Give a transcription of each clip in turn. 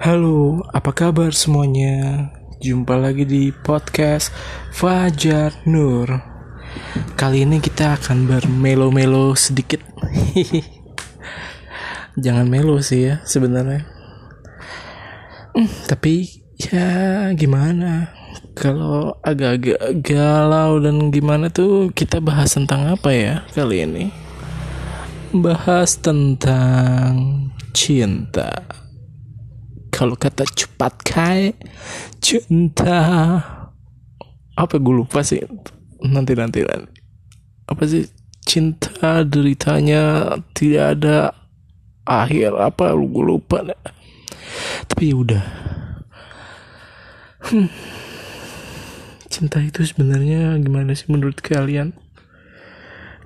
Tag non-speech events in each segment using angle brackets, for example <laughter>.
Halo, apa kabar semuanya? Jumpa lagi di podcast Fajar Nur. Kali ini kita akan bermelo-melo sedikit. <laughs> Jangan melo sih ya sebenarnya. Tapi ya gimana? Kalau agak-agak galau dan gimana tuh kita bahas tentang apa ya kali ini? Bahas tentang cinta kalau kata cepat kai cinta. Apa gue lupa sih. Nanti nanti nanti. Apa sih? Cinta deritanya tidak ada akhir. Apa lu gue lupa deh. tapi ya udah. Hmm. cinta itu sebenarnya gimana sih menurut kalian?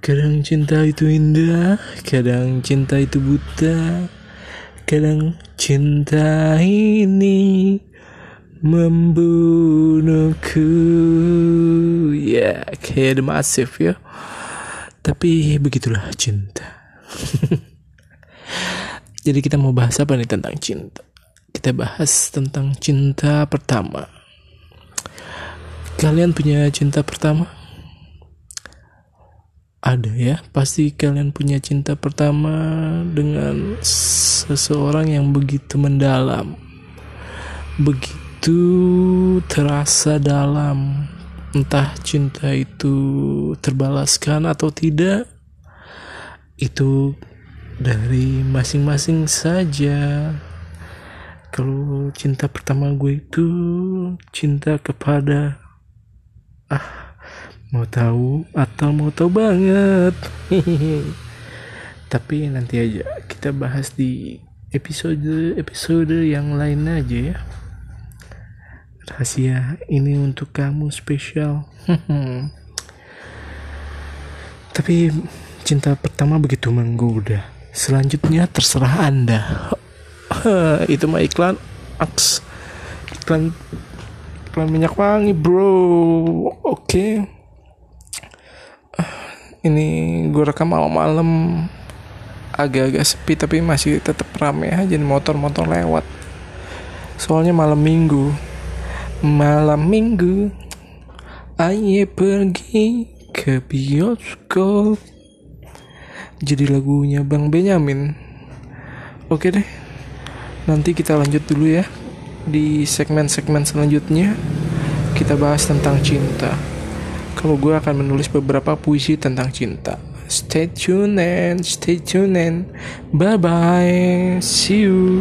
Kadang cinta itu indah kadang cinta itu buta Kadang cinta ini membunuhku. Ya kayak The ya. Tapi begitulah cinta. <laughs> Jadi kita mau bahas apa nih tentang cinta? Kita bahas tentang cinta pertama. Kalian punya cinta pertama? Ada ya. Pasti kalian punya cinta pertama dengan seseorang yang begitu mendalam begitu terasa dalam. Entah cinta itu terbalaskan atau tidak itu dari masing-masing saja. Kalau cinta pertama gue itu cinta kepada ah Mau tahu atau mau tahu banget? <laughs> Tapi nanti aja kita bahas di episode episode yang lain aja ya. Rahasia ini untuk kamu spesial. <laughs> Tapi cinta pertama begitu menggoda. Selanjutnya terserah Anda. <laughs> Itu mah iklan aks. Iklan iklan minyak wangi, bro. Oke. Okay ini gue rekam malam-malam. Agak-agak sepi tapi masih tetap rame aja motor-motor lewat. Soalnya malam minggu. Malam minggu. Ayo pergi ke bioskop. Jadi lagunya Bang Benyamin. Oke deh. Nanti kita lanjut dulu ya. Di segmen-segmen selanjutnya kita bahas tentang cinta kalau gue akan menulis beberapa puisi tentang cinta. Stay tuned and stay tuned and bye bye. See you.